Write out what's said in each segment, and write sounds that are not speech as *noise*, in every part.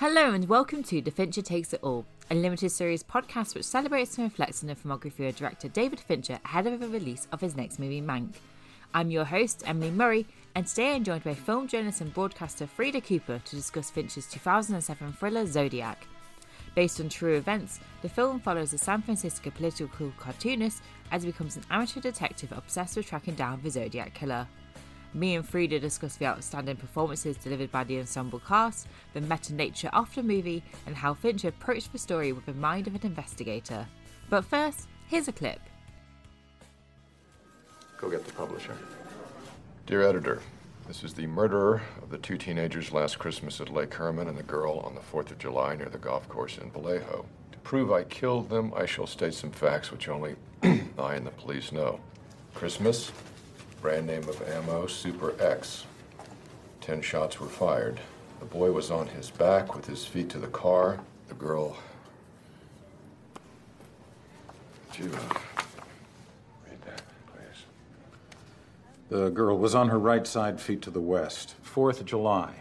Hello and welcome to The Fincher Takes It All, a limited series podcast which celebrates and reflects on the filmography of director David Fincher ahead of the release of his next movie, Mank. I'm your host, Emily Murray, and today I'm joined by film journalist and broadcaster Freda Cooper to discuss Fincher's 2007 thriller Zodiac. Based on true events, the film follows a San Francisco political cartoonist as he becomes an amateur detective obsessed with tracking down the Zodiac killer. Me and Freda discuss the outstanding performances delivered by the ensemble cast, the meta nature of the movie, and how Fincher approached the story with the mind of an investigator. But first, here's a clip. Go get the publisher. Dear editor, this is the murderer of the two teenagers last Christmas at Lake Herman and the girl on the 4th of July near the golf course in Vallejo. To prove I killed them, I shall state some facts which only *clears throat* I and the police know. Christmas, brand name of ammo, Super X. Ten shots were fired. The boy was on his back with his feet to the car. The girl. You uh, read that, please? The girl was on her right side, feet to the west. 4th of July.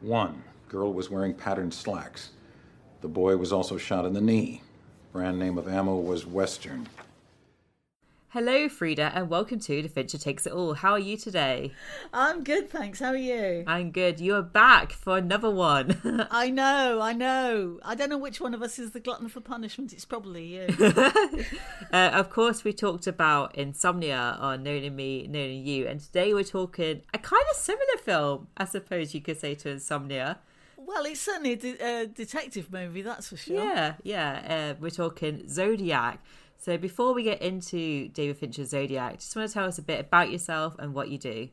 1. Girl was wearing patterned slacks. The boy was also shot in the knee. Brand name of ammo was Western. Hello, Freda, and welcome to The Fincher Takes It All. How are you today? I'm good, thanks. How are you? I'm good. You are back for another one. *laughs* I know, I know. I don't know which one of us is the glutton for punishment. It's probably you. *laughs* uh, of course, we talked about Insomnia on Knowing Me, Knowing You, and today we're talking a kind of similar film, I suppose you could say, to Insomnia. Well, it's certainly a de- detective movie, that's for sure. Yeah, yeah. Uh, we're talking Zodiac. So before we get into David Fincher's Zodiac, just want to tell us a bit about yourself and what you do.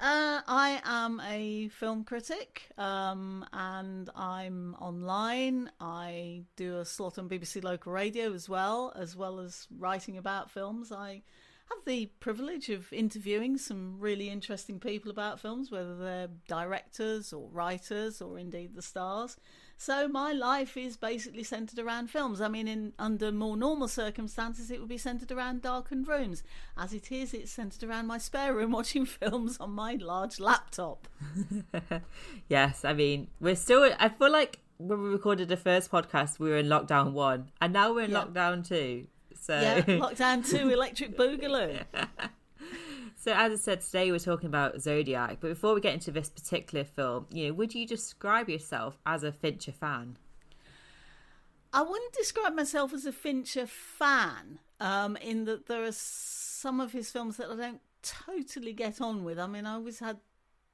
Uh, I am a film critic um, and I'm online. I do a slot on BBC Local Radio as well, as well as writing about films. I have the privilege of interviewing some really interesting people about films, whether they're directors or writers or indeed the stars. So my life is basically centered around films. I mean, in under more normal circumstances, it would be centered around darkened rooms. As it is, it's centered around my spare room *laughs* watching films on my large laptop. *laughs* yes, I mean, we're still. I feel like when we recorded the first podcast, we were in lockdown one, and now we're in yeah. lockdown two. So yeah, *laughs* lockdown two, electric boogaloo. So, as I said, today we're talking about Zodiac. But before we get into this particular film, you know, would you describe yourself as a Fincher fan? I wouldn't describe myself as a Fincher fan, um, in that there are some of his films that I don't totally get on with. I mean, I always had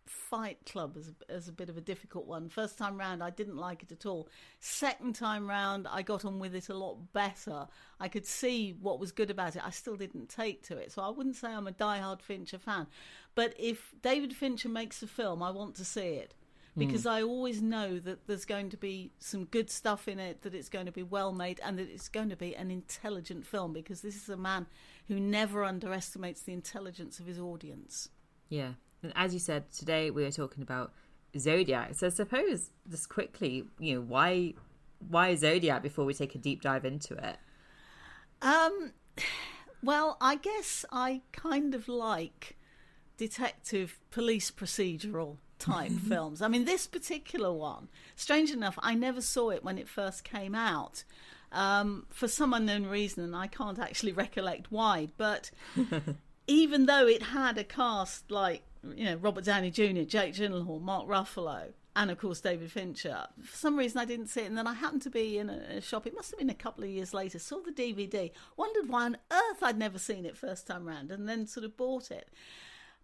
Fight Club as a, as a bit of a difficult one. First time round, I didn't like it at all. Second time round, I got on with it a lot better. I could see what was good about it. I still didn't take to it, so I wouldn't say I'm a die-hard Fincher fan. But if David Fincher makes a film, I want to see it because mm. I always know that there's going to be some good stuff in it, that it's going to be well made, and that it's going to be an intelligent film because this is a man who never underestimates the intelligence of his audience. Yeah, and as you said, today we are talking about Zodiac. So suppose just quickly, you know, why why Zodiac before we take a deep dive into it? Um well, I guess I kind of like detective police procedural type *laughs* films. I mean, this particular one, strange enough, I never saw it when it first came out. Um, for some unknown reason, and I can't actually *laughs* recollect why, but *laughs* even though it had a cast like you know, Robert Downey Jr., Jake Gyllenhaal, Mark Ruffalo, and of course David Fincher. For some reason, I didn't see it, and then I happened to be in a, shop. It must have been a couple of years later. Saw the DVD, wondered why on earth I'd never seen it first time round, and then sort of bought it.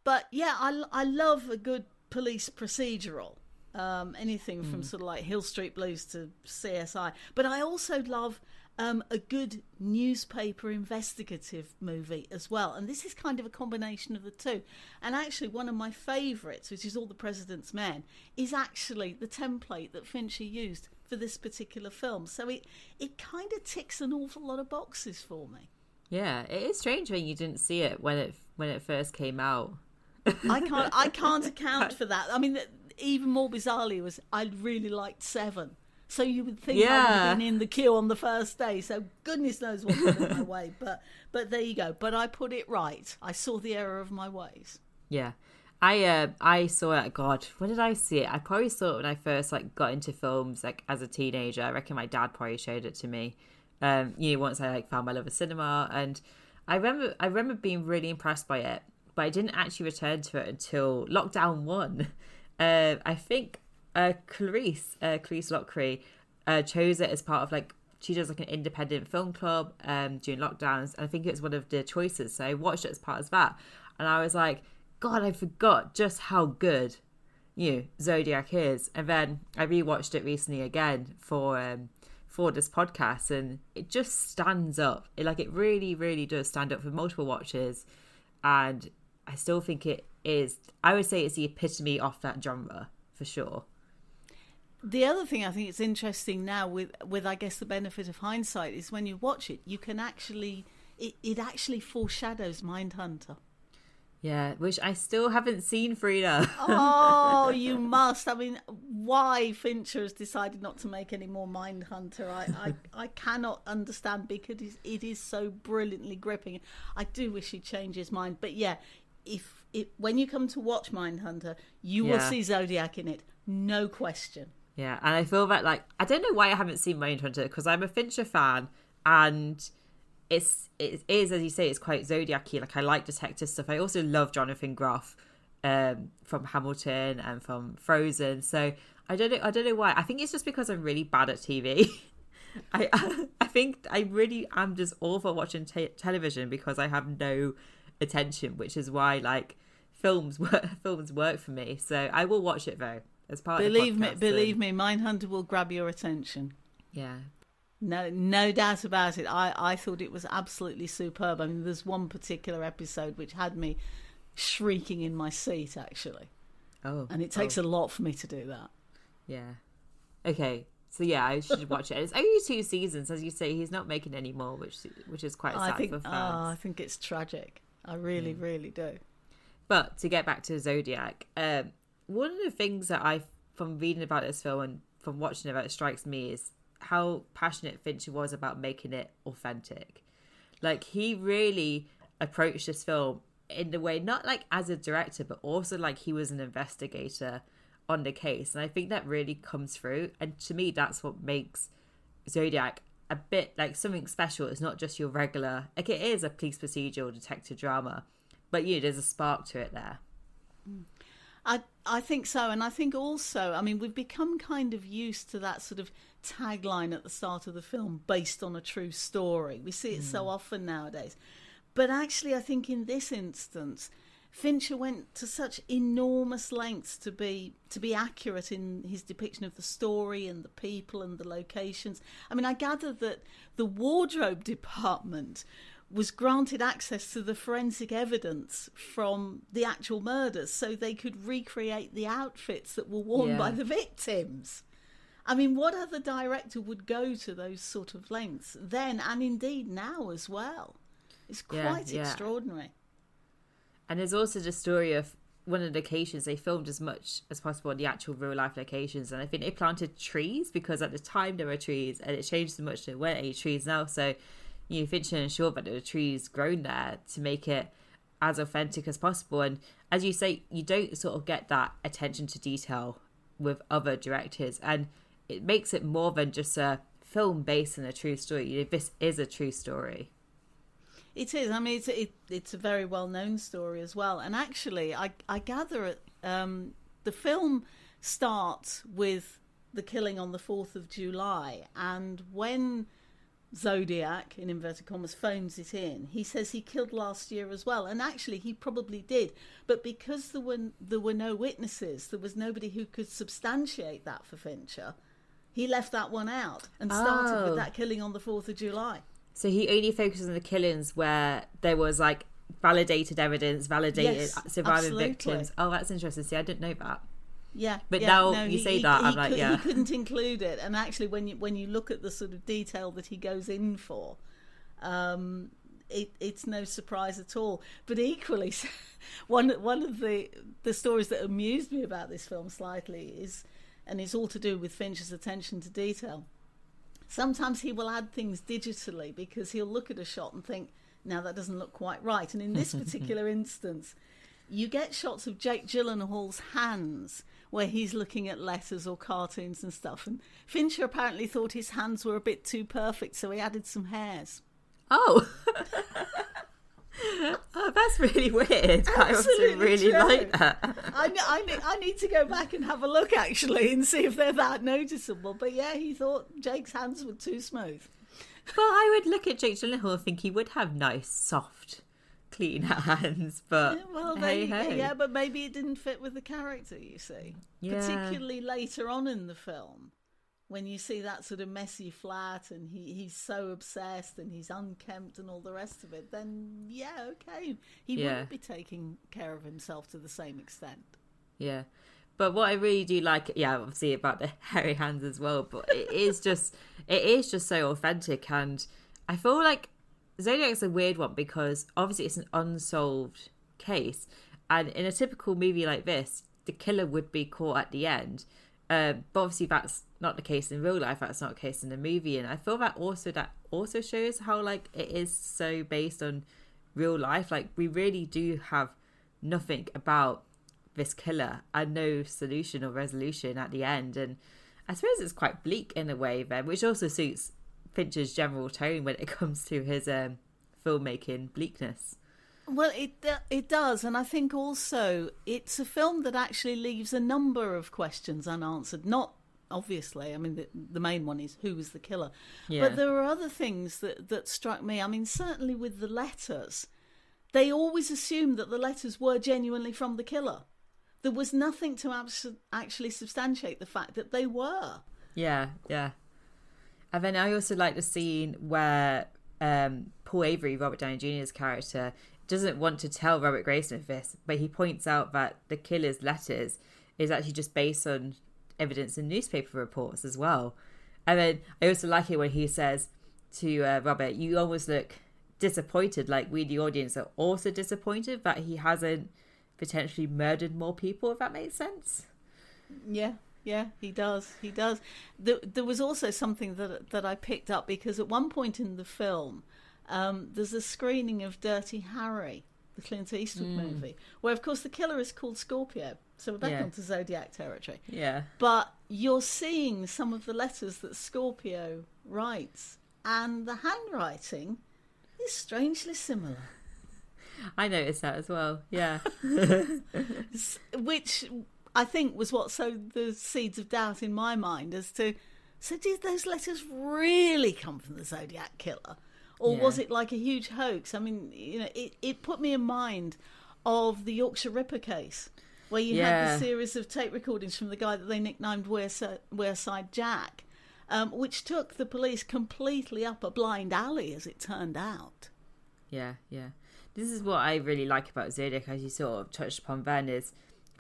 But yeah, I I love a good police procedural. Um, anything from mm. sort of like Hill Street Blues to CSI, but I also love um, a good newspaper investigative movie as well. And this is kind of a combination of the two. And actually, one of my favourites, which is All the President's Men, is actually the template that Fincher used for this particular film. So it, it kind of ticks an awful lot of boxes for me. Yeah, it is strange when you didn't see it when it when it first came out. I can't I can't *laughs* account for that. I mean, even more bizarrely was I really liked Seven so you would think yeah. I would have been in the queue on the first day. So goodness knows what got in my *laughs* way. But but there you go. But I put it right. I saw the error of my ways. Yeah. I uh, I saw it. God, when did I see it? I probably saw it when I first like got into films, like as a teenager. I reckon my dad probably showed it to me. Um, you know, once I like found my love of cinema, and I remember I remember being really impressed by it, but I didn't actually return to it until lockdown one. *laughs* Uh, I think uh, Clarice, uh, Clarice Loughrey, uh, chose it as part of like she does like an independent film club um during lockdowns, and I think it was one of the choices. So I watched it as part of that, and I was like God, I forgot just how good you know, Zodiac is. And then I rewatched it recently again for um, for this podcast, and it just stands up. It, like it really, really does stand up for multiple watches, and I still think it is. I would say it's the epitome of that genre for sure. The other thing I think it's interesting now with with I guess the benefit of hindsight is when you watch it, you can actually it, it actually foreshadows Mindhunter. Yeah, which I still haven't seen, Freda. oh, *laughs* you must. I mean, why Fincher has decided not to make any more Mindhunter, I, I, I cannot understand because it is so brilliantly gripping. I do wish he'd change his mind. But yeah, if it, when you come to watch Mindhunter, you will see Zodiac in it. No question. Yeah, and I feel that, like, I don't know why I haven't seen Mindhunter because I'm a Fincher fan and it's it is as you say it's quite zodiac-y like i like detective stuff. I also love jonathan groff um, from hamilton and from frozen so i don't know i don't know why. I think it's just because i'm really bad at tv *laughs* i *laughs* i think i really am just awful watching television because i have no attention which is why like films *laughs* work films work for me. So i will watch it though as part believe of me believe me mindhunter will grab your attention yeah no, no doubt about it. I, I thought it was absolutely superb. I mean, there's one particular episode which had me shrieking in my seat, actually. Oh, and it takes oh. a lot for me to do that. Yeah. Okay. So yeah, I should watch it. It's only two seasons, as you say. He's not making any more, which which is quite sad I think, for fans. Oh, I think it's tragic. I really, really do. But to get back to Zodiac, um, one of the things that I, from reading about this film and from watching it, that strikes me is how passionate Fincher was about making it authentic. Like he really approached this film in the way not like as a director, but also like he was an investigator on the case, and I think that really comes through. And to me, that's what makes Zodiac a bit like something special. It's not just your regular like it is a police procedural detective drama, but you know, there's a spark to it there. Mm. I I think so, and I think also, I mean, we've become kind of used to that sort of tagline at the start of the film, based on a true story. We see it mm. so hmm. often nowadays, but actually, I think in this instance, Fincher went to such enormous lengths to be to be accurate in his depiction of the story and the people and the locations. I mean, I gather that the wardrobe *laughs* department was granted access to the forensic evidence from the actual murders so they could recreate the outfits that were worn yeah. by the victims. I mean, what other director would go to those sort of lengths then and indeed now as well? It's quite yeah, yeah. extraordinary. And there's also the story of one of the locations they filmed as much as possible on the actual real life locations and i think they planted trees because at the time there were trees and it changed so much there weren't any trees now so you know, Fincher ensured that the trees grown there to make it as authentic as possible. And as you say, you don't sort of get that attention to detail with other directors, and it makes it more than just a film based on a true story. You know, this is a true story. It is. I mean, it's it, it's a very well known story as well. And actually, I I gather um, the film starts with the killing on the fourth of July, and when Zodiac, in inverted commas, phones it in. He says he killed last year as well, and actually he probably did. But because there were there were no witnesses, there was nobody who could substantiate that for Fincher. He left that one out and started oh. with that killing on the fourth of July. So he only focuses on the killings where there was like validated evidence, validated yes, surviving absolutely. victims. Oh, that's interesting. See, I didn't know that. Yeah, but yeah, now no, you he, say he, that, he I'm like, could, yeah, he couldn't include it. And actually, when you when you look at the sort of detail that he goes in for, um, it, it's no surprise at all. But equally, *laughs* one one of the the stories that amused me about this film slightly is, and it's all to do with Fincher's attention to detail. Sometimes he will add things digitally because he'll look at a shot and think, "Now that doesn't look quite right." And in this *laughs* particular instance you get shots of Jake Gyllenhaal's hands where he's looking at letters or cartoons and stuff. And Fincher apparently thought his hands were a bit too perfect, so he added some hairs. Oh. *laughs* oh, that's really weird. I also really true. like that. I, I, ne- I need to go back and have a look actually and see if they're that noticeable. But yeah, he thought Jake's hands were too smooth. But I would look at Jake Gyllenhaal and think he would have nice, soft, clean *laughs* hands. But Yeah, well, there hey, you hey. yeah, but maybe it didn't fit with the character. You see, Yeah. particularly later on in the film, when you see that sort of messy flat, and he, he's so obsessed, and he's unkempt, and all the rest of it. Then yeah, okay, he Yeah. wouldn't be taking care of himself to the same extent. Yeah. But what I really do like, yeah, obviously about the *laughs* hairy hands as well, but it is just, it is just so authentic. And I feel like Zodiac's a weird one because obviously it's an unsolved case. And in a typical movie like this, the killer would be caught at the end. Um, but obviously that's not the case in real life. That's not the case in the movie. And I feel that also that also shows how like it is so based on real life. Like we really do have nothing about this killer and no solution or resolution at the end. And I suppose it's quite bleak in a way then, which also suits Fincher's general tone when it *laughs* comes to his um, filmmaking bleakness. Well, it it does, and I think also it's a film that actually leaves a number of questions unanswered. Not obviously, I mean the, the main one is who was the killer, Yeah. but there are other things that that struck me. I mean, certainly with the letters, they always assumed that the letters were genuinely from the killer. There was nothing to abs- actually substantiate the fact that they were. Yeah, yeah. And then I also like the scene where um, Paul Avery, Robert Downey Jr.'s character, doesn't want to tell Robert Graysmith this, but he points out that the killer's letters is actually just based on evidence in newspaper reports as well. And then I also like it when he says to uh, Robert, "You almost look disappointed, like we, the audience, are also disappointed that he hasn't potentially murdered more people." If that makes sense. Yeah, yeah, he does. He does. There, there was also something that that I picked up because at one point in the film, um, there's a screening of Dirty Harry, the Clint Eastwood movie, where of course the killer is called Scorpio. So we're back Yeah. onto Zodiac territory. Yeah. But you're seeing some of the letters that Scorpio writes, and the handwriting is strangely similar. *laughs* I noticed that as well. Yeah. *laughs* which I think was what sowed the seeds of doubt in my mind as to so did those letters really come from the Zodiac killer, or Yeah. was it like a huge hoax? I mean, you know, it it put me in mind of the Yorkshire Ripper case. Where you had Yeah. the series of tape recordings from the guy that they nicknamed Wearside, Jack, um, which took the police completely up a blind alley, as it turned out. Yeah, yeah. This is what I really like about Zodiac, as you sort of touched upon then, is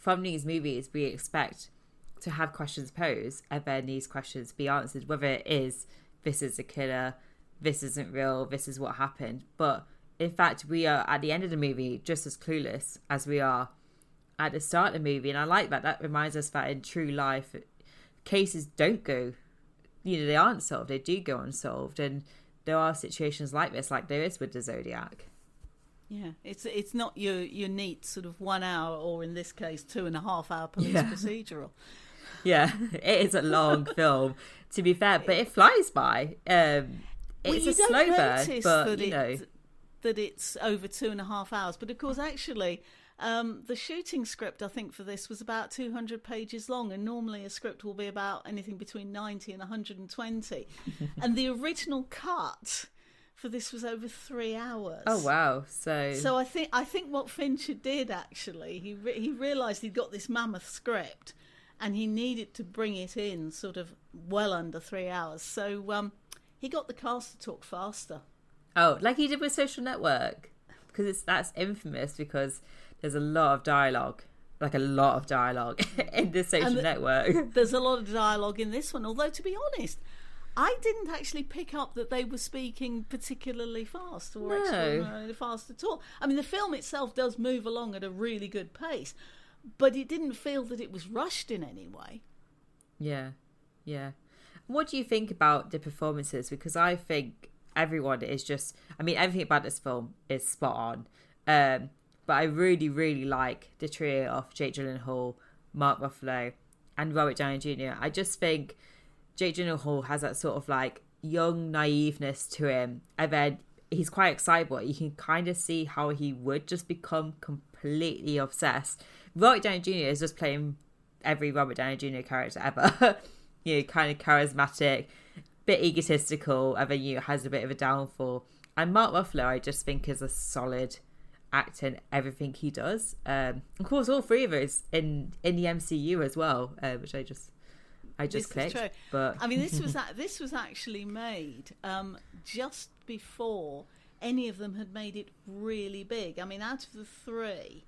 from these movies we expect to have questions posed and then these questions be answered, whether it is this is a killer, this isn't real, this is what happened. But in fact we are at the end of the movie just as clueless as we are at the start of the movie. And I like that. That reminds us that in true life cases don't go you know, they aren't solved, they do go unsolved and there are situations like this, like there is with the Zodiac. Yeah, it's it's not your your neat sort of one hour or in this case two and a half hour police Yeah. procedural. *laughs* Yeah, it is a long *laughs* film, to be fair, but it flies by. Um, it's you a slow burn, but that you it, know, that it's over two and a half hours. But of course, actually, um, the shooting script I think for this was about two hundred pages long, and normally a script will be about anything between ninety and one hundred and twenty, *laughs* and the original cut for this was over three hours. oh wow, so, So I think I think what Fincher did actually, he re- he realised he'd got this mammoth script, and he needed to bring it in sort of well under three hours. So um, he got the cast to talk faster. oh, like he did with Social Network, because it's that's infamous because there's a lot of dialogue, like a lot of dialogue *laughs* in the Social the- Network. *laughs* There's a lot of dialogue in this one, although to be honest. I didn't actually pick up that they were speaking particularly fast or No. extraordinarily fast at all. I mean, the film itself does move along at a really good pace, but it didn't feel that it was rushed in any way. Yeah, yeah. What do you think about the performances? Because I think everyone is just. I mean, everything about this film is spot on. Um, but I really, really like the trio of Jake Gyllenhaal, Mark Ruffalo, and Robert Downey Jr. I just think Jake Gyllenhaal has that sort of like young naiveness to him, and then he's quite excitable. You can kind of see how he would just become completely obsessed. Robert Downey Jr. is just playing every Robert Downey Jr. character ever. *laughs* you know, kind of charismatic, bit egotistical, and then you know, has a bit of a downfall. And Mark Ruffalo, I just think, is a solid actor in everything he does. Um, of course, all three of us in in the MCU as well, uh, which I just I just this clicked. But I mean, this was *laughs* a- this was actually made um, just before any of them had made it really big. I mean, out of the three,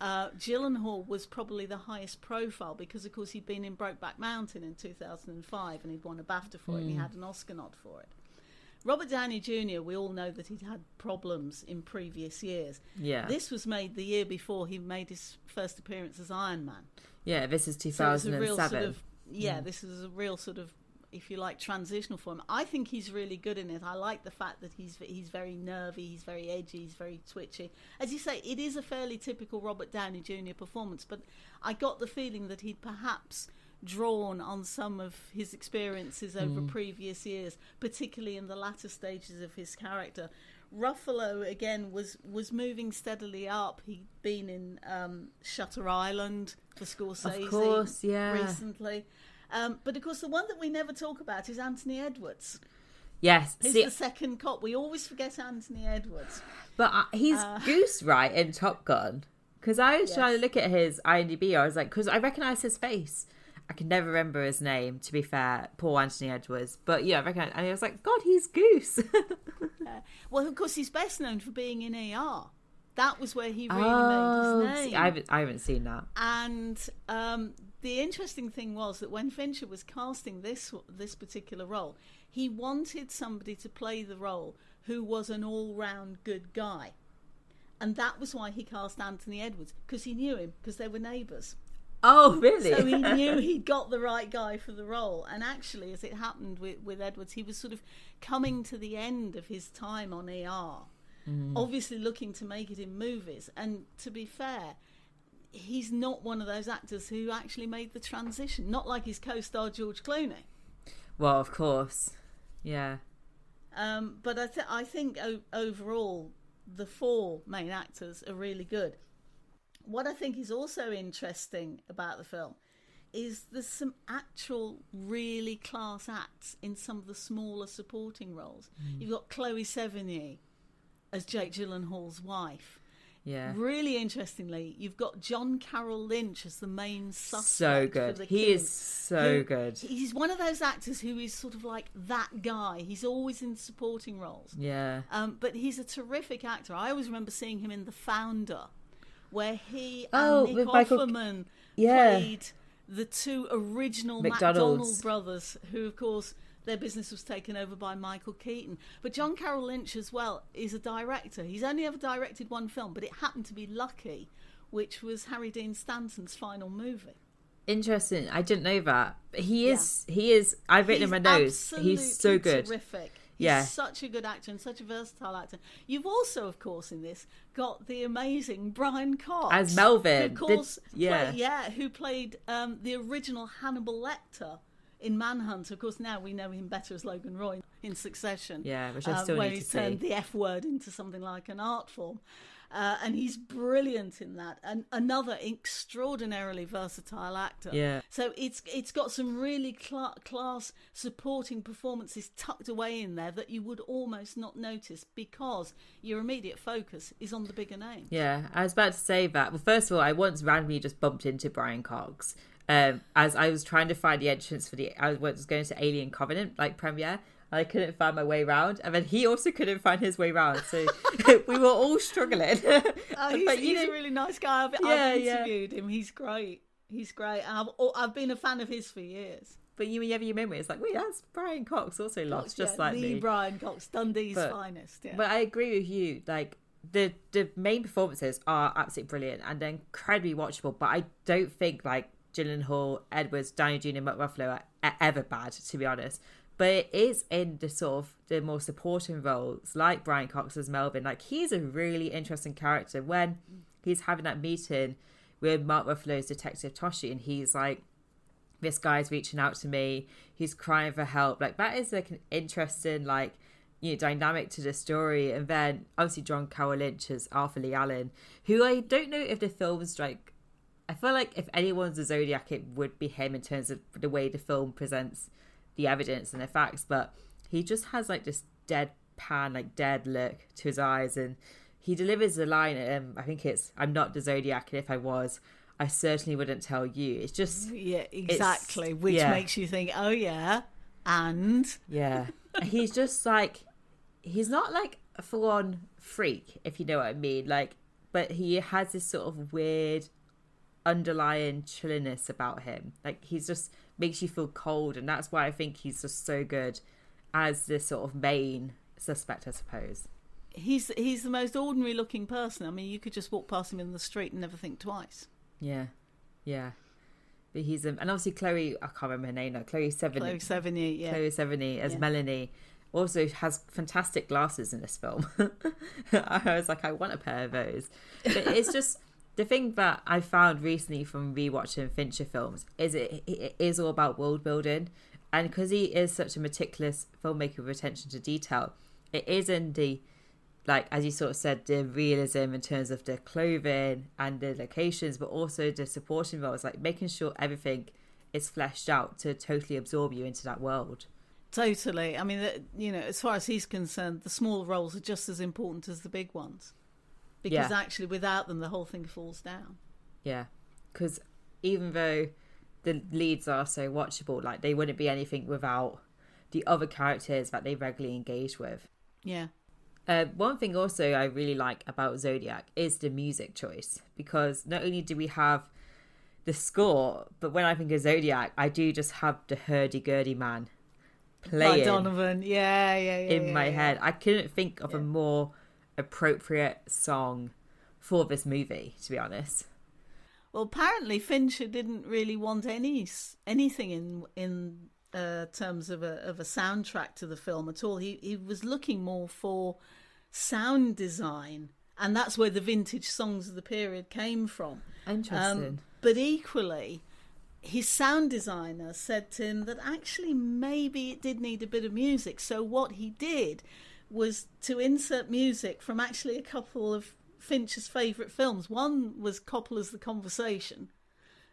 uh, Gyllenhaal was probably the highest profile because, of course, he'd been in Brokeback Mountain in 2005 and he'd won a BAFTA for it and he had an Oscar nod for it. Robert Downey Jr., we all know that he'd had problems in previous years. yeah, This was made the year before he made his first appearance as Iron Man. yeah, this is So it's 2007. a real sort of yeah. Mm. This is a real sort of, if you like, transitional for him. I think he's really good in it. I like the fact that he's he's very nervy, he's very edgy, he's very twitchy. As you say, it is a fairly typical Robert Downey Jr. performance, but I got the feeling that he'd perhaps drawn on some of his experiences over mm. previous years, particularly in the latter stages of his character. Ruffalo again was was moving steadily up. He'd been in um, Shutter Island for Scorsese Of course, yeah. recently. Um, but of course, the one that we never talk about is Anthony Edwards. yes, He's see, the second cop. We always forget Anthony Edwards. But uh, he's Uh, Goose, right, in Top Gun. Because I was trying to look at his IMDb. I was like, because I recognise his face. I can never remember his name, to be fair. Poor Anthony Edwards. But yeah, I recognise. And I was like, God, he's Goose. *laughs* *laughs* Well, of course, he's best known for being in AR. That was where he really oh, made his name. I, haven't, I haven't seen that. And um, the interesting thing was that when Fincher was casting this this particular role, he wanted somebody to play the role who was an all round good guy, and that was why he cast Anthony Edwards because he knew him because they were neighbours. Oh, *laughs* really? So he *laughs* knew he'd got the right guy for the role. And actually, as it happened with, with Edwards, he was sort of coming to the end of his time on AR, obviously looking to make it in movies. And to be fair, he's not one of those actors who actually made the transition, not like his co star George Clooney. well, of course. Yeah. Um, but I, th- I think o- overall, the four main actors are really good. What I think is also interesting about the film is there's some actual really class acts in some of the smaller supporting roles. You've got Chloe Sevigny as Jake Gyllenhaal's wife. Yeah. Really interestingly, you've got John Carroll Lynch as the main suspect. So for good. the He killing, is so who- good. He's one of those actors who is sort of like that guy. He's always in supporting roles. Yeah. Um, but he's a terrific actor. I always remember seeing him in The Founder, where he Oh, and Nick Michael- Offerman Yeah. played the two original McDonald's. McDonald brothers, who, of course, their business was taken over by Michael Keaton. But John Carroll Lynch, as well, is a director. He's only ever directed one film, but it happened to be Lucky, which was Harry Dean Stanton's final movie. Interesting. I didn't know that. He is. He is. I've written in my notes. He's so good. Terrific. He's Yeah. such a good actor and such a versatile actor. You've also, of course, in this got the amazing Brian Cox As Melvin. who, of course, Did- yeah. play- yeah, who played um, the original Hannibal Lecter in Manhunter. Of course, now we know him better as Logan Roy in Succession. Yeah, which I um, still where need he's to turned the F word into something like an art form. Uh, and he's brilliant in that, and another extraordinarily versatile actor. Yeah. So it's it's got some really cla- class supporting performances tucked away in there that you would almost not notice because your immediate focus is on the bigger name. Yeah, I was about to say that. Well, first of all, I once randomly just bumped into Brian Cox um, as I was trying to find the entrance for the. I was going to Alien Covenant like premiere. I couldn't find my way round, and then he also couldn't find his way round. So *laughs* *laughs* we were all struggling. *laughs* Oh, he's, But, he's know- a really nice guy. I've, Yeah, I've yeah. interviewed him. He's great. He's great. And I've I've been a fan of his for years. But you, whenever you memory, it's like, wait, that's Brian Cox, also lost, just Yeah, like the me. Brian Cox, Dundee's But- finest. Yeah. But I agree with you. Like the the main performances are absolutely brilliant and they're incredibly watchable. But I don't think like Gyllenhaal, Edwards, Downey Jr., and Mark Ruffalo are ever bad, to be honest. But it is in the sort of the more supporting roles, like Brian Cox as Melvin. Like he's a really interesting character when he's having that meeting with Mark Ruffalo's detective Toschi, and he's like, "This guy's reaching out to me. He's crying for help." Like that is like an interesting like you know dynamic to the story. And then obviously John Carroll Lynch as Arthur Leigh Allen, who I don't know if the film's like. I feel like if anyone's a Zodiac, it would be him in terms of the way the film presents the evidence and the facts. But he just has like this deadpan, like dead look to his eyes, and he delivers the line. Um, I think it's, "I'm not the Zodiac, and if I was, I certainly wouldn't tell you." It's just, Yeah, exactly. Which yeah. makes you think, oh yeah, and yeah, he's just like, he's not like a full-on freak, if you know what I mean. Like, but he has this sort of weird underlying chilliness about him. Like he's just makes you feel cold, and that's why I think he's just so good as this sort of main suspect, I suppose. he's he's the most ordinary looking person. I mean, you could just walk past him in the street and never think twice. Yeah, yeah. But he's um, and obviously Chloe. I can't remember her name now. Chloe Sevigny. Chloe Sevigny, yeah. Chloe Sevigny as Yeah. Melanie also has fantastic glasses in this film. *laughs* I was like, I want a pair of those. But it's just the thing that I found recently from rewatching Fincher films is it, it is all about world building, and because he is such a meticulous filmmaker with attention to detail, it is in the like as you sort of said, the realism in terms of the clothing and the locations, but also the supporting roles, like making sure everything is fleshed out to totally absorb you into that world. Totally. I mean, you know, as far as he's concerned, the small roles are just as important as the big ones. Because Yeah. actually, without them, the whole thing falls down. Yeah, because even though the leads are so watchable, like they wouldn't be anything without the other characters that they regularly engage with. Yeah. Uh, one thing also I really like about Zodiac is the music choice because not only do we have the score, but when I think of Zodiac, I do just have the hurdy gurdy man By playing Donovan. Yeah, yeah, yeah. in yeah, my yeah. head. I couldn't think of a more appropriate song for this movie, to be honest. Well, apparently Fincher didn't really want any anything in in uh, terms of a of a soundtrack to the film at all. He he was looking more for sound design, and that's where the vintage songs of the period came from. Interesting. Um, but equally, his sound designer said to him that actually maybe it did need a bit of music. So what he did was to insert music from actually a couple of Fincher's favourite films. One was Coppola's The Conversation,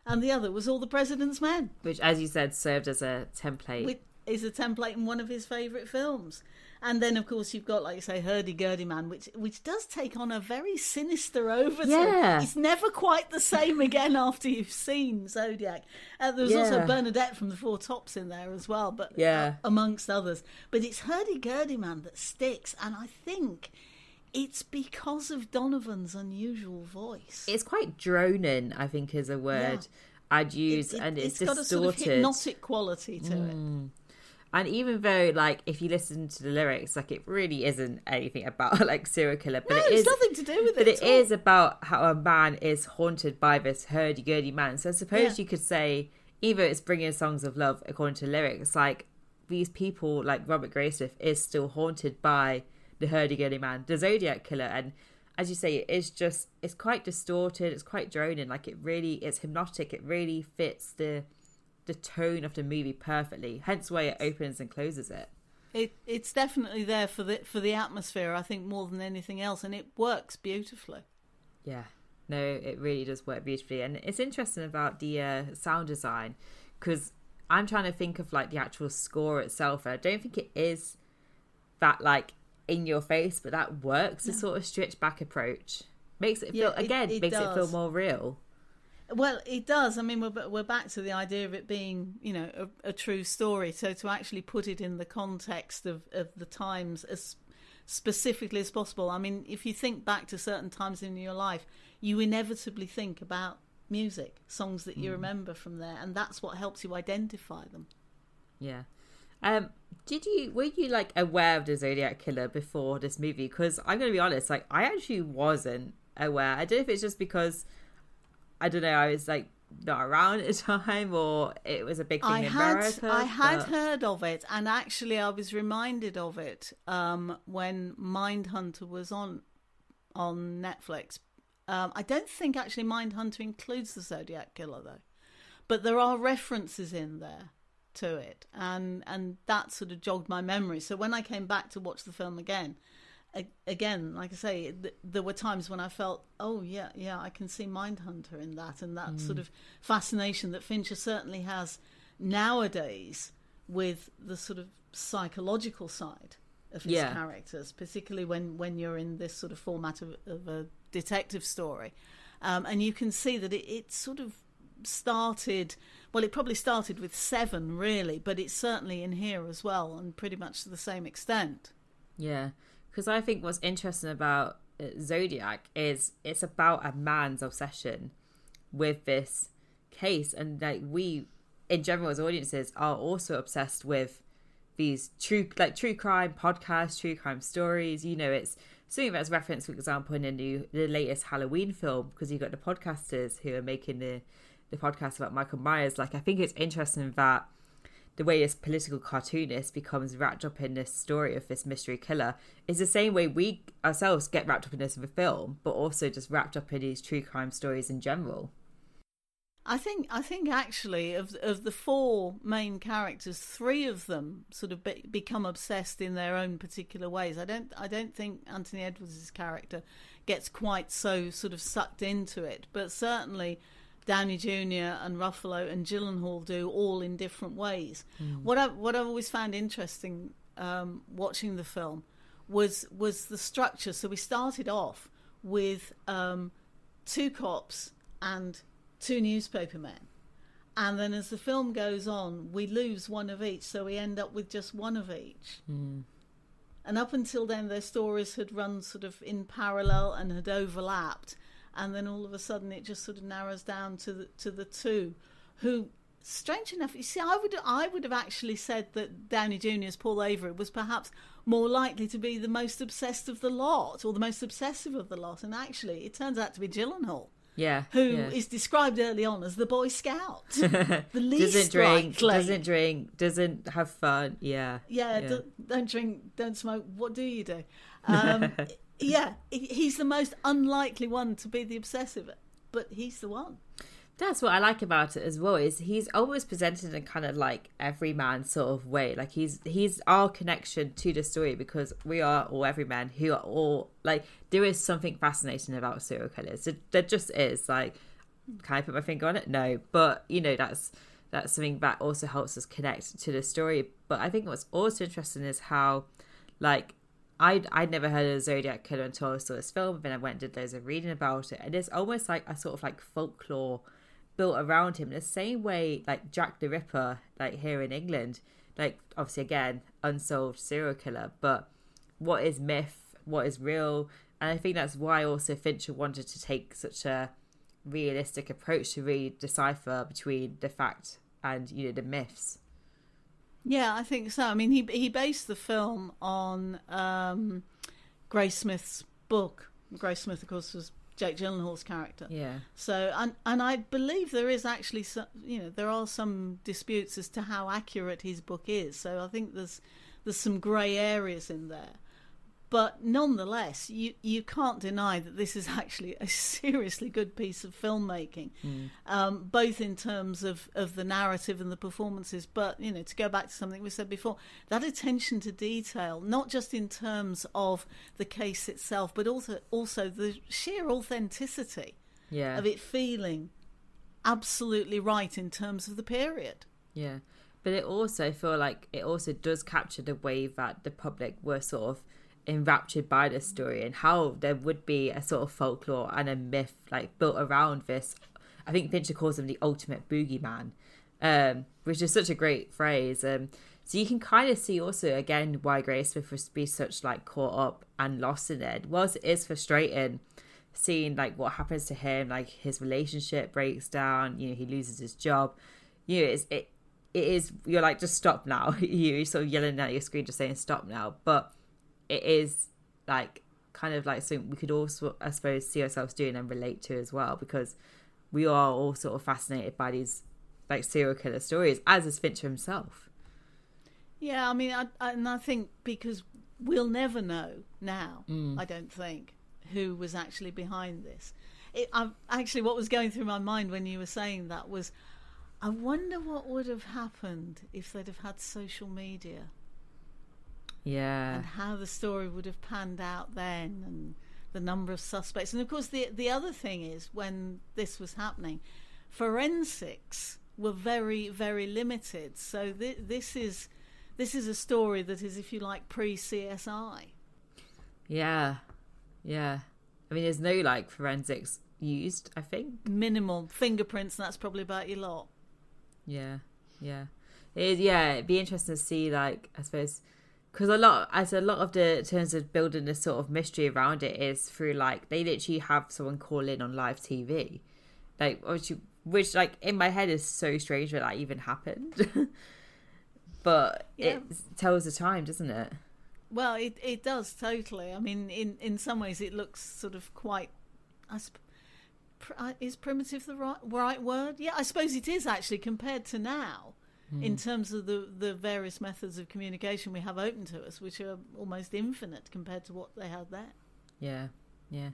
and the other was All the President's Men, Which, as you said, served as a template. which is a template in one of his favourite films. And then, of course, you've got, like you say, Hurdy Gurdy Man, which which does take on a very sinister overtone. Yeah. It's never quite the same again *laughs* after you've seen Zodiac. Uh, there was also Bernadette from the Four Tops in there as well, but Yeah. uh, amongst others. But it's Hurdy Gurdy Man that sticks, and I think it's because of Donovan's unusual voice. it's quite droning, I think, is a word I'd use, It- it- and it's, got a sort of. Mm. hypnotic quality to it. And even though, like, if you listen to the lyrics, like, it really isn't anything about *laughs* like serial killer, but No, it's nothing to do with But it. it at all. is about how a man is haunted by this hurdy gurdy man. So I suppose Yeah. you could say either it's bringing songs of love according to lyrics, like these people, like Robert Graysmith, is still haunted by the hurdy gurdy man, the Zodiac killer, and as you say, it is just it's quite distorted, it's quite droning, like it really it's hypnotic, it really fits the the tone of the movie perfectly. Hence why it opens and closes it. It it's definitely there for the for the atmosphere. I think more than anything else, and it works beautifully. Yeah, no, it really does work beautifully, and it's interesting about the uh, sound design because I'm trying to think of like the actual score itself. I don't think it is that like in your face, but that works. A sort of stripped back approach makes it feel Yeah, it- again it makes it feel more real. Well, it does. I mean, we're we're back to the idea of it being, you know, a, a true story. So to actually put it in the context of of the times as specifically as possible. I mean, if you think back to certain times in your life, you inevitably think about music, songs that you remember from there, and that's what helps you identify them. Yeah. Um, did you were you like aware of the Zodiac killer before this movie? Because I'm gonna be honest, like I actually wasn't aware. I don't know if it's just because I don't know, I was like not around at the time or it was a big thing I in had America. I had but- heard of it, and actually, I was reminded of it um, when Mindhunter was on on Netflix Um, I don't think actually Mindhunter includes the Zodiac Killer though, but there are references in there to it, and and that sort of jogged my memory. So when I came back to watch the film again, again, like I say, th- there were times when I felt, oh yeah, yeah, I can see Mindhunter in that, and that sort of fascination that Fincher certainly has nowadays with the sort of psychological side of his Yeah. characters, particularly when when you're in this sort of format of, of a detective story, um, and you can see that it, it sort of started. Well, it probably started with Seven, really, but it's certainly in here as well, and pretty much to the same extent. Yeah, because I think what's interesting about uh, Zodiac is it's about a man's obsession with this case, and like we, in general, as audiences, are also obsessed with these true, like true crime podcasts, true crime stories. You know, it's something that's referenced, for example, in the new, the latest Halloween film, because you've got the podcasters who are making the the podcast about Michael Myers. Like, I think it's interesting that the way this political cartoonist becomes wrapped up in this story of this mystery killer is the same way we ourselves get wrapped up in this of a film, but also just wrapped up in these true crime stories in general. I think I think actually of of the four main characters, three of them sort of be, become obsessed in their own particular ways. I don't I don't think Anthony Edwards' character gets quite so sort of sucked into it, but certainly Downey Jr. and Ruffalo and Gyllenhaal do all in different ways. What I what I've always found interesting um, watching the film was was the structure. So we started off with um, two cops and two newspaper men. And then as the film goes on, we lose one of each, so we end up with just one of each. And up until then, their stories had run sort of in parallel and had overlapped. And then all of a sudden, it just sort of narrows down to the, to the two who, strange enough, you see, I would I would have actually said that Downey Jr.'s Paul Avery was perhaps more likely to be the most obsessed of the lot, or the most obsessive of the lot. And actually, it turns out to be Gyllenhaal Yeah, who is yeah. described early on as the Boy Scout, *laughs* the least doesn't drink, likely. doesn't drink, doesn't have fun. Yeah, yeah, do- don't drink, don't smoke. What do you do? *laughs* Um, yeah, he's the most unlikely one to be the obsessive, but he's the one. That's what I like about it as well. Is he's always presented in kind of like everyman sort of way. Like he's he's our connection to the story because we are all everyman who are all like there is something fascinating about serial killers. There, there just is. Like, can I put my finger on it? No, but you know that's that's something that also helps us connect to the story. But I think what's also interesting is how like I'd, I'd never heard of a Zodiac Killer until I saw this film, then I went and did loads of reading about it. And it's almost like a sort of like folklore built around him the same way like Jack the Ripper, like here in England, like obviously again, unsolved serial killer, but what is myth, what is real? And I think that's why also Fincher wanted to take such a realistic approach to really decipher between the fact and you know the myths. Yeah, I think so. I mean, he he based the film on um, Graysmith's book. Graysmith, of course, was Jake Gyllenhaal's character. Yeah. So, and and I believe there is actually some, you know, there are some disputes as to how accurate his book is. So I think there's there's some grey areas in there. But nonetheless, you you can't deny that this is *laughs* actually a seriously good piece of filmmaking, um, both in terms of, of the narrative and the performances. But you know, to go back to something we said before, that attention to detail, not just in terms of the case itself, but also also the sheer authenticity Yeah. of it feeling absolutely right in terms of the period. Yeah, but it also I feel like it also does capture the way that the public were sort of enraptured by this story and how there would be a sort of folklore and a myth like built around this. I think Fincher calls him the ultimate boogeyman, um, which is such a great phrase. Um, so you can kind of see also again why Graysmith would be such like caught up and lost in it. Whilst it is frustrating seeing like what happens to him, like his relationship breaks down, you know, he loses his job. You know, it's it it is you're like just stop now. *laughs* you're sort of yelling at your screen just saying stop now. But it is like kind of like something we could also I suppose see ourselves doing and relate to as well because we are all sort of fascinated by these like serial killer stories, as is Fincher himself. Yeah, I mean, I, I, and I think because we'll never know now, mm. I don't think, who was actually behind this. it, I, actually, what was going through my mind when you were saying that was, I wonder what would have happened if they'd have had social media Yeah. and how the story would have panned out then, and the number of suspects. And of course, the the other thing is when this was happening, forensics were very very limited. So th- this is this is a story that is, if you like, pre CSI. Yeah. Yeah. I mean, there's no like forensics used, I think. Minimal fingerprints, and that's probably about your lot. Yeah. Yeah. It yeah, it'd be interesting to see, like, I suppose, because a lot, as a lot of the in terms of building this sort of mystery around it is through, like, they literally have someone call in on live TV. Like, which, which like, in my head is so strange that that even happened. *laughs* but Yeah. it tells the time, doesn't it? Well, it it does totally. I mean, in in some ways, it looks sort of quite. I sp- pr- uh, is primitive the right right word? Yeah, I suppose it is actually compared to now, Hmm. in terms of the the various methods of communication we have open to us, which are almost infinite compared to what they had there. Yeah, yeah.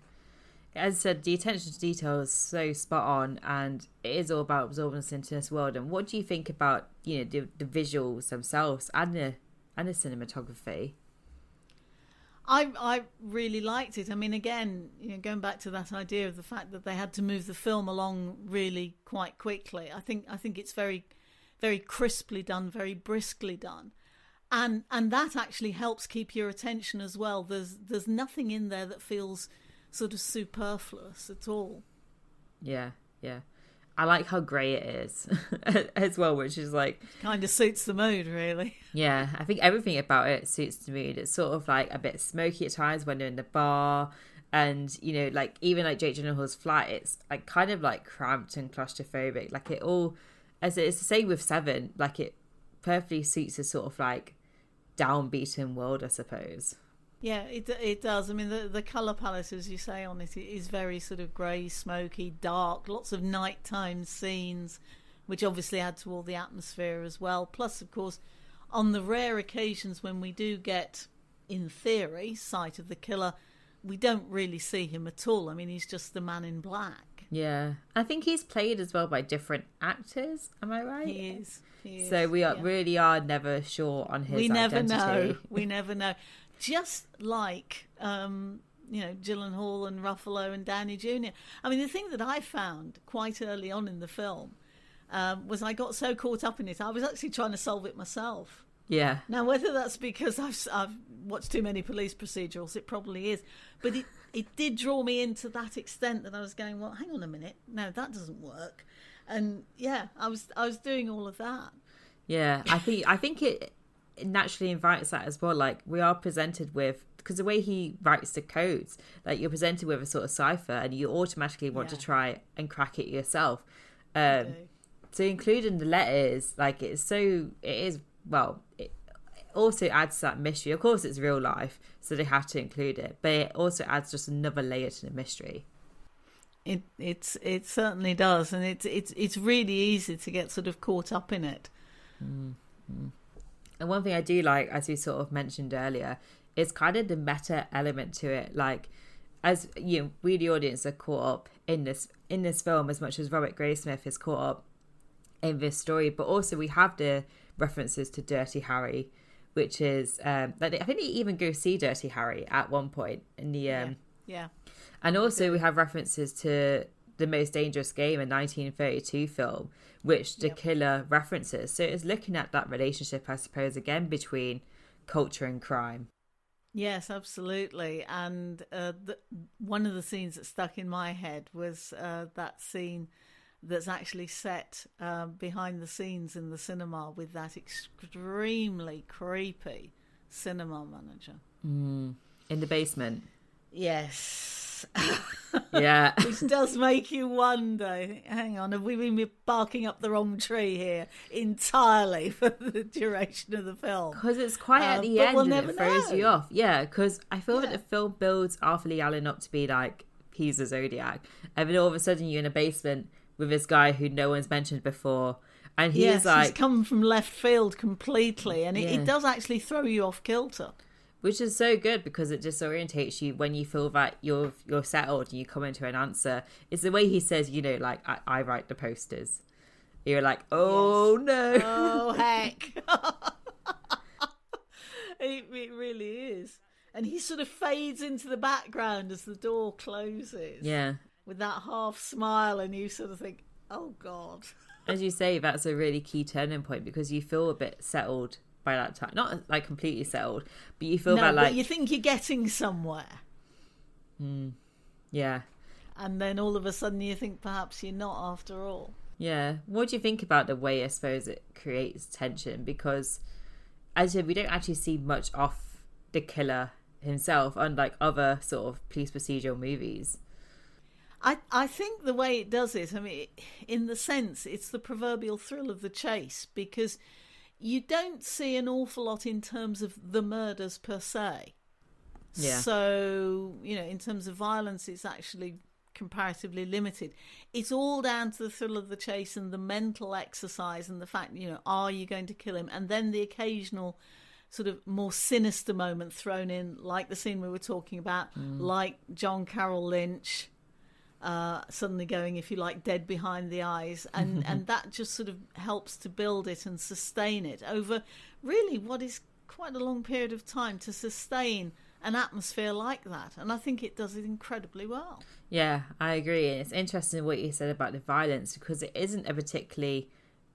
As I said, the attention to detail is so spot on, and it is all about absorbing us into this world. And what do you think about you know the, the visuals themselves and the and the cinematography? I I really liked it. I mean, again, you know, going back to that idea of the fact that they had to move the film along really quite quickly. I think I think it's very, very crisply done, very briskly done, and and that actually helps keep your attention as well. There's there's nothing in there that feels sort of superfluous at all. Yeah, yeah. I like how grey it is *laughs* as well, which is like Kind of suits the mood, really. Yeah, I think everything about it suits the mood. It's sort of like a bit smoky at times when they're in the bar, and you know, like even like Jake Gyllenhaal's flat, it's like kind of like cramped and claustrophobic. Like it all, as it's the same with Seven, like it perfectly suits a sort of like downbeaten world, I suppose. Yeah, it it does. I mean, the the color palette, as you say on it, is very sort of grey, smoky, dark. Lots of nighttime scenes, which obviously add to all the atmosphere as well. Plus, of course, on the rare occasions when we do get, in theory, sight of the killer, we don't really see him at all. I mean, he's just the man in black. Yeah, I think he's played as well by different actors. Am I right? He is. He is So we are yeah. really are never sure on his we never identity. know. *laughs* We never know. Just like um, you know, Gyllenhaal and Ruffalo and Downey Jr. I mean, the thing that I found quite early on in the film um, was I got so caught up in it, I was actually trying to solve it myself. Yeah, Now, whether that's because I've I've watched too many police procedurals, it probably is. But it it did draw me into that extent that I was going, well, hang on a minute, no, that doesn't work. And yeah, I was I was doing all of that. Yeah, I think I think it naturally invites that as well. Like we are presented with because the way he writes the codes, like you're presented with a sort of cipher, and you automatically want to try and crack it yourself. Um, so including the letters, like it's so it is well. Also adds to that mystery. Of course, it's real life, so they have to include it, but it also adds just another layer to the mystery. It it's it certainly does, and it's it's it's really easy to get sort of caught up in it. Mm-hmm. And one thing I do like, as we sort of mentioned earlier, is kind of the meta element to it. Like, as you know, we the audience are caught up in this in this film as much as Robert Graysmith is caught up in this story, but also we have the references to Dirty Harry, which is um, like I think they even go see Dirty Harry at one point in the um, Yeah, and also, we have references to the most dangerous game, a 1932 film, which the Yep. killer references. So it's looking at that relationship, I suppose, again between culture and crime. yes, absolutely. And uh, the, one of the scenes that stuck in my head was uh, that scene that's actually set uh, behind the scenes in the cinema with that extremely creepy cinema manager. In the basement. Yes. *laughs* Yeah. *laughs* Which does make you wonder. Hang on, have we been barking up the wrong tree here entirely *laughs* for the duration of the film? Because it's quite at Um, the end we'll and it throws you off. Yeah, because I feel that the film builds Arthur Leigh Allen up to be like, he's a Zodiac. And then all of a sudden you're in a basement with this guy who no one's mentioned before. And he's yes, like, he's come from left field completely, and it, Yeah. it does actually throw you off kilter. which is so good because it disorientates you when you feel that you're you're settled and you come into an answer. It's the way he says, you know, like I, I write the posters. You're like, oh no, Oh *laughs* heck! *laughs* it, it really is, and he sort of fades into the background as the door closes. yeah. With that half smile, and you sort of think, "Oh God." As you say, that's a really key turning point because you feel a bit settled by that time. Not like completely settled, but you feel no, that like you think you're getting somewhere, hmm. yeah, and then all of a sudden you think perhaps you're not after all. Yeah. What do you think about the way I suppose it creates tension? Because as you said, we don't actually see much off the killer himself, unlike other sort of police procedural movies. I, I think the way it does it, I mean, in the sense, it's the proverbial thrill of the chase because you don't see an awful lot in terms of the murders per se. Yeah. So, you know, in terms of violence, it's actually comparatively limited. It's all down to the thrill of the chase and the mental exercise and the fact, you know, are you going to kill him? And then the occasional sort of more sinister moment thrown in, like the scene we were talking about, mm. like John Carroll Lynch uh, suddenly going, if you like, dead behind the eyes, and *laughs* and that just sort of helps to build it and sustain it over really what is quite a long period of time to sustain an atmosphere like that, and I think it does it incredibly well. Yeah, I agree. And it's interesting what you said about the violence because it isn't a particularly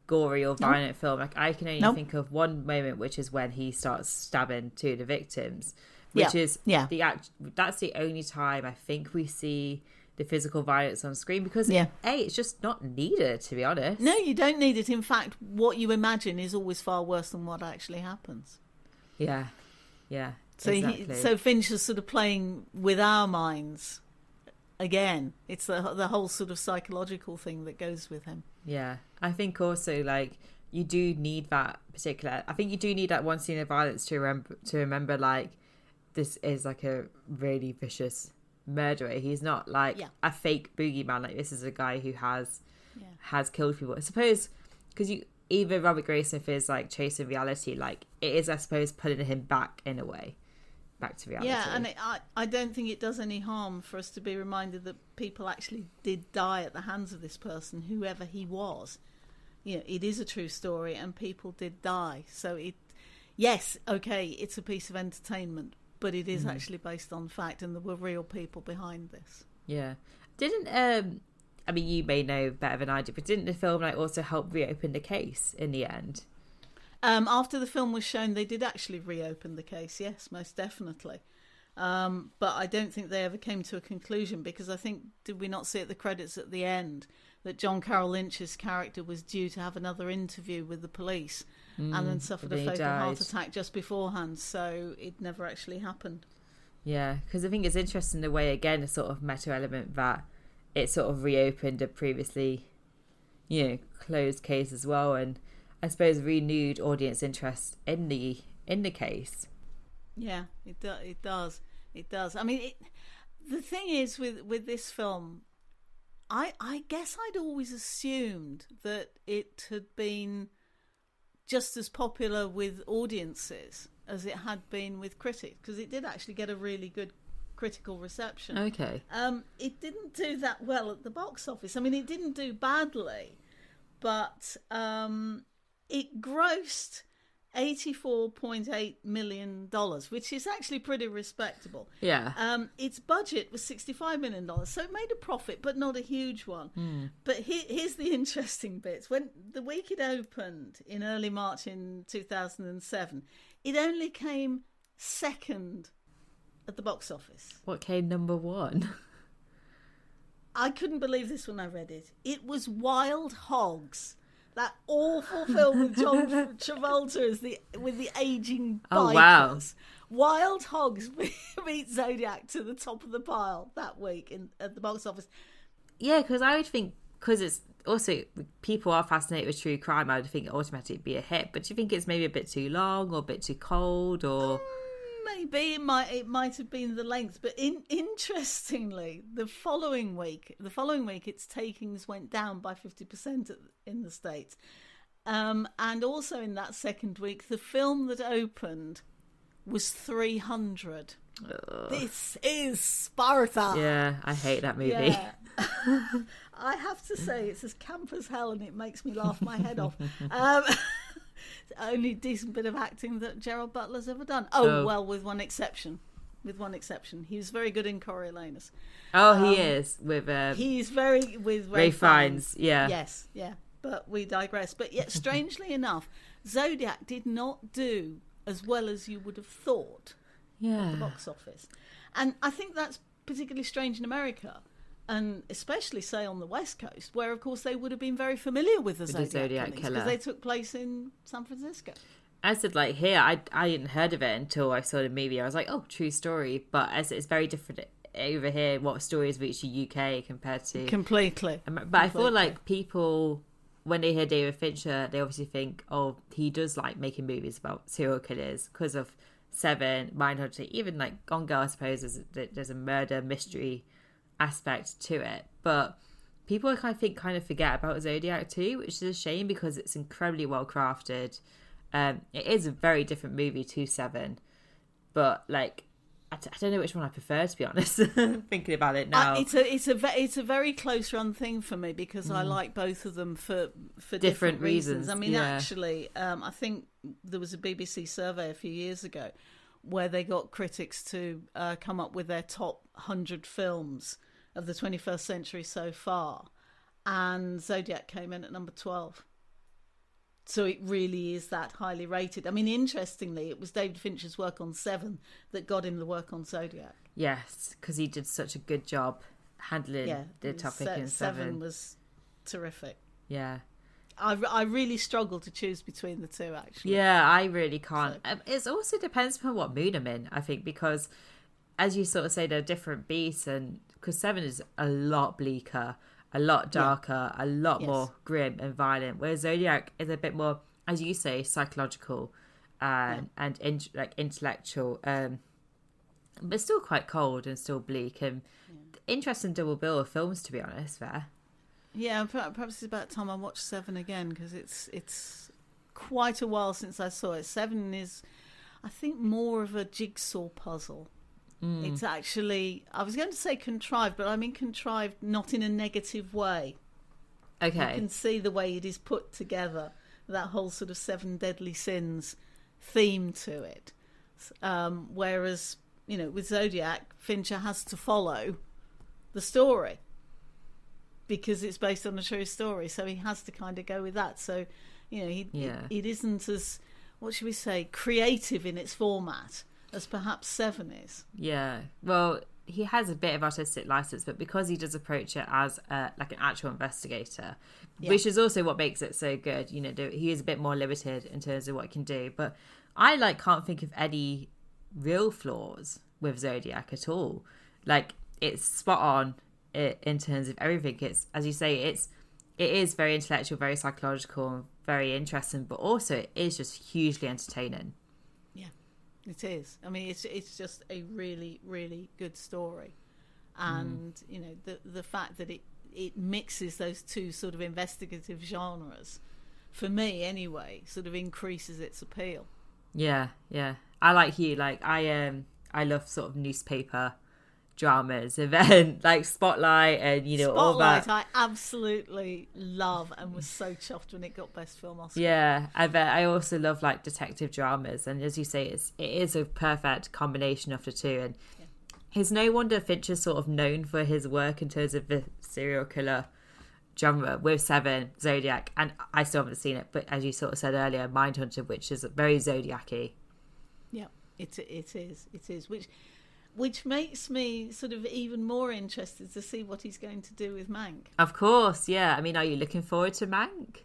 gory or violent film. Like I can only Nope. think of one moment, which is when he starts stabbing two of the victims, which Yeah, is yeah. the act. That's the only time I think we see the physical violence on screen because Yeah. a it's just not needed to be honest. No, you don't need it. In fact, what you imagine is always far worse than what actually happens. Yeah, yeah. So exactly. he, so Finch is sort of playing with our minds again. It's the the whole sort of psychological thing that goes with him. Yeah, I think also like you do need that particular. I think you do need that one scene of violence to remember to remember like this is like a really vicious murderer. He's not like Yeah. a fake boogeyman. Like this is a guy who has Yeah. has killed people. I suppose because you even Robert Graysmith is like chasing reality, like it is I suppose pulling him back in a way, back to reality. Yeah, and it, I I don't think it does any harm for us to be reminded that people actually did die at the hands of this person, whoever he was. You know, it is a true story, and people did die. So it, yes, okay, it's a piece of entertainment, but it is actually based on fact, and there were real people behind this. Yeah. Didn't um I mean you may know better than I do, but didn't the film like also help reopen the case in the end? Um, after the film was shown, they did actually reopen the case. Yes, most definitely. Um, but I don't think they ever came to a conclusion because I think did we not see at the credits at the end that John Carroll Lynch's character was due to have another interview with the police and then mm, suffered a fatal heart attack just beforehand, so it never actually happened. Yeah, because I think it's interesting the way again a sort of meta element that it sort of reopened a previously, you know, closed case as well, and I suppose renewed audience interest in the in the case. Yeah, it do, it does. It does. I mean, it, the thing is with with this film, I I guess I'd always assumed that it had been just as popular with audiences as it had been with critics because it did actually get a really good critical reception. Okay. Um, it didn't do that well at the box office. I mean, it didn't do badly, but um, it grossed eighty-four point eight million dollars, which is actually pretty respectable. Yeah. Um, its budget was sixty-five million dollars, so it made a profit, but not a huge one. But he- here's the *laughs* interesting bits: when the week it opened in early March in two thousand and seven, it only came second at the box office. What came number one? I couldn't believe this when I read it. It was Wild Hogs. That awful film with John *laughs* Travolta as the with the aging bikers. Oh, wow. Wild Hogs *laughs* beat Zodiac to the top of the pile that week in at the box office. yeah, because I would think because it's also people are fascinated with true crime. I would think it automatically be a hit. But do you think it's maybe a bit too long or a bit too cold or? Mm, Maybe it might it might have been the length, but in, interestingly, the following week, the following week, its takings went down by fifty percent in the states, um, and also in that second week, the film that opened was 300. This is Sparta. Yeah, I hate that movie. Yeah. *laughs* *laughs* I have to say, it's as camp as hell, and it makes me laugh my head off. Um, *laughs* only decent bit of acting that Gerard Butler's ever done. Oh, Oh. well, with one exception. With one exception, he was very good in Coriolanus. Oh, he is with um, He's very with Ray, Ralph Fiennes. Yeah, Yes, yeah. But we digress. But yet, strangely *laughs* enough, Zodiac did not do as well as you would have thought at the box office. And I think that's particularly strange in America. And especially, say, on the West Coast, where, of course, they would have been very familiar with the the Zodiac, Zodiac killer. because they took place in San Francisco. I said like here, I I hadn't heard of it until I saw the movie. I was like, oh, true story. But as it's very different over here, what stories reach the UK compared to. Completely. But I feel like people, when they hear David Fincher, they obviously think, oh, he does like making movies about serial killers because of Seven, Mindhunter, even like Gone Girl. I suppose there's, there's a murder mystery aspect to it, but people I think kind of forget about Zodiac too, which is a shame because it's incredibly well crafted. Um, it is a very different movie to Seven, but like. I d- I don't know which one I prefer to be *laughs* honest. Thinking about it now, Uh, it's a it's a ve- it's a very close run thing for me because I like both of them for for different, Mm. Different reasons, I mean, yeah. actually, um, I think there was a BBC survey a few years ago where they got critics to uh, come up with their top hundred films of the 21st century so far, and Zodiac came in at number twelve. So it really is that highly rated. I mean, interestingly, it was David Fincher's work on Seven that got him the work on Zodiac. Yes, because he did such a good job handling yeah, the topic se- in seven. was terrific. Yeah, I, I really struggle to choose between the two. Actually, yeah, I really can't. So- Um, It also depends upon what mood I'm in. I think because, as you sort of say, they're different beasts, and because seven is a lot bleaker, a lot darker, a lot Yes. more grim and violent, whereas Zodiac is a bit more, as you say, psychological and and in, like intellectual. Um, but still quite cold and still bleak and interesting double bill of films to be honest there yeah. Perhaps it's about time I watch Seven again because it's it's quite a while since I saw it. Seven is, I think, more of a jigsaw puzzle. Mm. It's actually, I was going to say contrived, but I mean contrived not in a negative way. Okay, you can see the way it is put together, that whole sort of seven deadly sins theme to it. Um, whereas, you know, with Zodiac, Fincher has to follow the story because it's based on a true story, so he has to kind of go with that. So, you know, he Yeah. it, it isn't as what should we say creative in its format as perhaps Seven is. Yeah. Well, he has a bit of artistic license, but because he does approach it as uh, like an actual investigator, Yeah. which is also what makes it so good. You know, he is a bit more limited in terms of what he can do. But I like can't think of any real flaws with Zodiac at all. Like it's spot on in terms of everything. It's as you say, it's it is very intellectual, very psychological, and very interesting, but also it is just hugely entertaining. Yeah, it is. I mean, it's it's just a really really good story, and you know the the fact that it it mixes those two sort of investigative genres, for me anyway, sort of increases its appeal. Yeah, yeah. I like you. Like I um I love sort of newspaper dramas *laughs* event like Spotlight and you know all that. I absolutely love, and was so chuffed when it got Best Film Oscar. Yeah, I bet I also love like detective dramas and as you say it's it is a perfect combination of the two and it's no wonder Fincher's sort of known for his work in terms of the serial killer genre with Seven, Zodiac, and I still haven't seen it, but as you sort of said earlier, Mindhunter, which is very Zodiac-y. Yeah, it it is. It is. Which which makes me sort of even more interested to see what he's going to do with Mank. Of course, yeah. I mean, are you looking forward to Mank?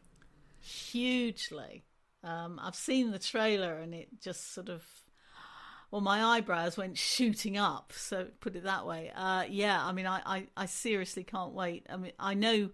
Hugely. Um, I've seen the trailer and it just sort of well, my eyebrows went shooting up. So put it that way. Uh, yeah, I mean, I, I, I seriously can't wait. I mean, I know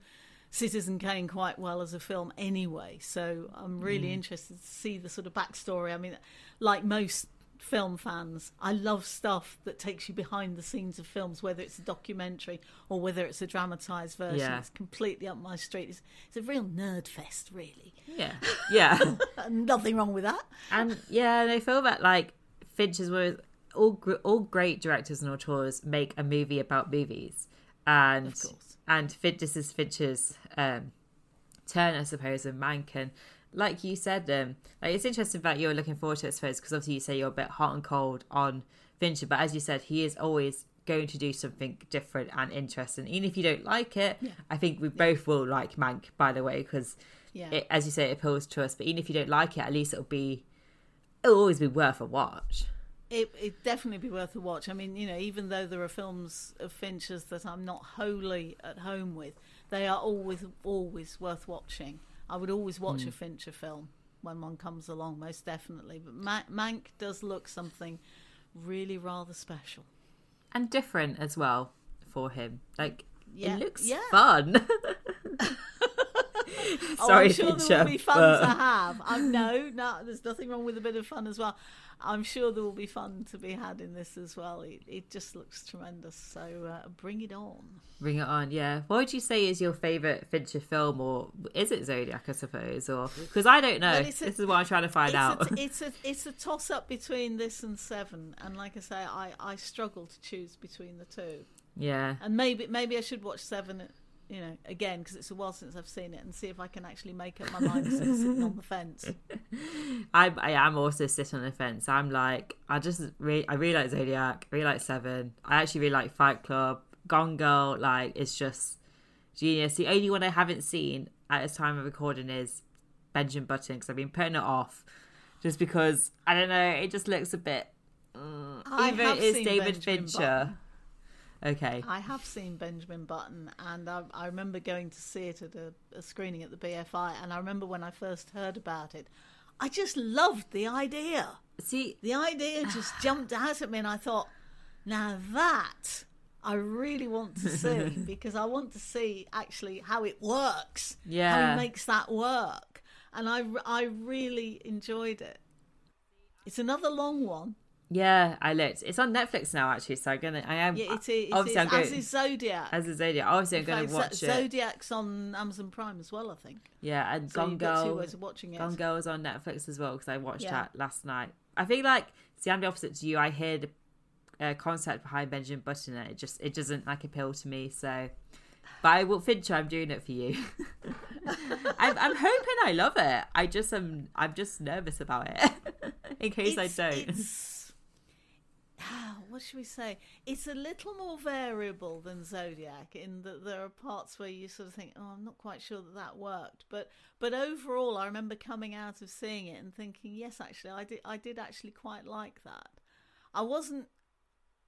Citizen Kane quite well as a film anyway, so I'm really interested to see the sort of backstory. I mean, like most film fans, I love stuff that takes you behind the scenes of films, whether it's a documentary or whether it's a dramatized version. Yeah. It's completely up my street. It's, it's a real nerd fest, really. Yeah, *laughs* yeah. Nothing wrong with that. and yeah, and I feel that like Fincher's was all all great directors and auteurs make a movie about movies, and Of course. and Fin- this is Fincher's um, turn, I suppose, and Mank. Like you said, um, like it's interesting that you're looking forward to it, I suppose, because obviously you say you're a bit hot and cold on Fincher, but as you said, he is always going to do something different and interesting. Even if you don't like it, I think we both will like Mank, by the way, because Yeah. as you say, it appeals to us. But even if you don't like it, at least it'll be it'll always be worth a watch. It it definitely be worth a watch. I mean, you know, even though there are films of Fincher's that I'm not wholly at home with, they are always always worth watching. I would always watch Hmm. a Fincher film when one comes along, most definitely. But Ma- Mank does look something really rather special. and different as well for him. Like Yeah, it looks yeah. fun. *laughs* *laughs* Oh, Sorry, I'm sure Fincher, there will be fun but- to have. I no, no, there's nothing wrong with a bit of fun as well. I'm sure there will be fun to be had in this as well. It, it just looks tremendous. So uh, bring it on. Bring it on, yeah. What would you say is your favourite Fincher film, or is it Zodiac? I suppose, or because I don't know. A- this is what I'm trying to find it's out. A, *laughs* it's a it's a toss up between this and Seven, and like I say, I, I struggle to choose between the two. yeah, And maybe maybe I should watch Seven, you know, again because it's a while since I've seen it, and see if I can actually make up my mind instead of sitting on the fence. *laughs* I I am also sitting on the fence. I'm like, I just really, I really like Zodiac. I really like Seven. I actually really like Fight Club. Gone Girl, like, it's just genius. The only one I haven't seen at this time of recording is Benjamin Button because I've been putting it off just because I don't know. It just looks a bit. Uh, I even have it is seen David Benjamin Fincher. Button. Okay. I have seen Benjamin Button, and I, I remember going to see it at a, a screening at the BFI. And I remember when I first heard about it, I just loved the idea. See, The idea just *sighs* jumped out at me, and I thought, now that I really want to see *laughs* because I want to see actually how it works, how Yeah. he makes that work, and I I really enjoyed it. It's another long one. Yeah, I looked. It's on Netflix now, actually. So I'm gonna. I am. Yeah, it is. It obviously, is I'm going as is Zodiac. as a Zodiac. Obviously, I'm going to watch Zo- it. Zodiac's on Amazon Prime as well, I think. Yeah, and So Gone two Girl. ways of watching it. Gone Girl was on Netflix as well because I watched Yeah. that last night. I think like see, I'm the opposite to you. I hear the uh, concept behind Benjamin Button, and it just it doesn't like appeal to me. So, but I will Fincher. I'm doing it for you. *laughs* I'm, I'm hoping I love it. I just am. I'm just nervous about it *laughs* in case It's- I don't. It's, what should we say? It's a little more variable than Zodiac in that there are parts where you sort of think, "Oh, I'm not quite sure that that worked." But but overall, I remember coming out of seeing it and thinking, "Yes, actually, I did. I did actually quite like that." I wasn't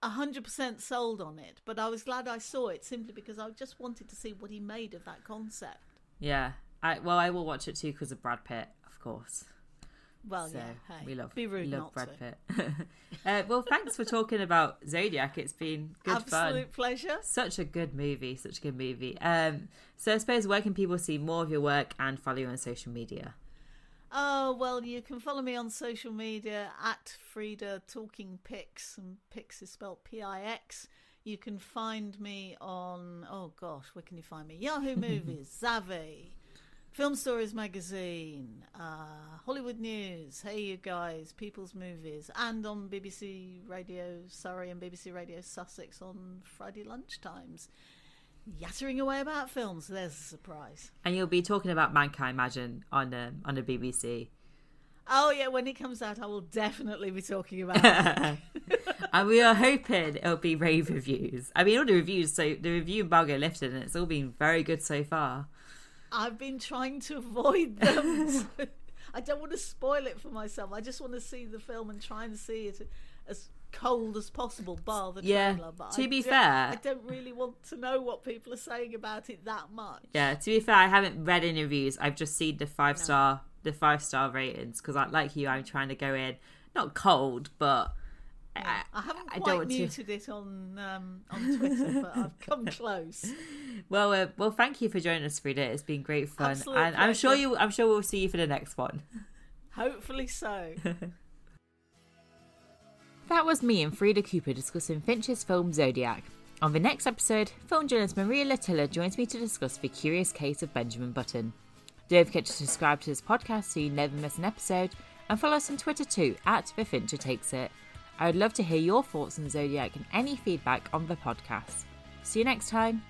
hundred percent sold on it, but I was glad I saw it simply because I just wanted to see what he made of that concept. Yeah. I well, I will watch it too because of Brad Pitt, of course. Well, So yeah, hey, we love be rude we love Brad to. Pitt. *laughs* uh, well, thanks for talking about Zodiac. It's been good fun. Absolute pleasure. Such a good movie, such a good movie. Um, so I suppose where can people see more of your work and follow you on social media? Oh, well, you can follow me on social media at Freda Talking Pix, and Pix is spelled P I X. You can find me on, oh gosh, where can you find me? Yahoo *laughs* Movies, Zavvi, Film Stories Magazine, uh, Hollywood News, Hey You Guys, People's Movies, and on BBC Radio Surrey and BBC Radio Sussex on Friday lunchtimes. Yattering away about films, there's a surprise. And you'll be talking about Mank, I imagine, on um, on the BBC. Oh yeah, when it comes out, I will definitely be talking about *laughs* it. and we are hoping it'll be rave reviews. I mean, all the reviews, so the review embargo lifted, and it's all been very good so far. I've been trying to avoid them. *laughs* I don't want to spoil it for myself. I just want to see the film and try and see it as cold as possible, bar the Yeah, trailer. But to I be fair- I don't really want to know what people are saying about it that much. Yeah, to be fair, I haven't read any reviews. I've just seen the five star the five star ratings because, I like you, I'm trying to go in not cold, but I, I haven't I quite don't want to- muted it on um, on Twitter, but I've come *laughs* close. Well, uh, well, thank you for joining us, Freda. It's been great fun, Absolute and I'm sure you. I'm sure we'll see you for the next one. Hopefully so. *laughs* That was me and Freda Cooper discussing Fincher's film Zodiac. On the next episode, film journalist Maria Lattila joins me to discuss the curious case of Benjamin Button. Don't forget to subscribe to this podcast so you never miss an episode, and follow us on Twitter too at The Fincher Takes It. I would love to hear your thoughts on Zodiac and any feedback on the podcast. See you next time.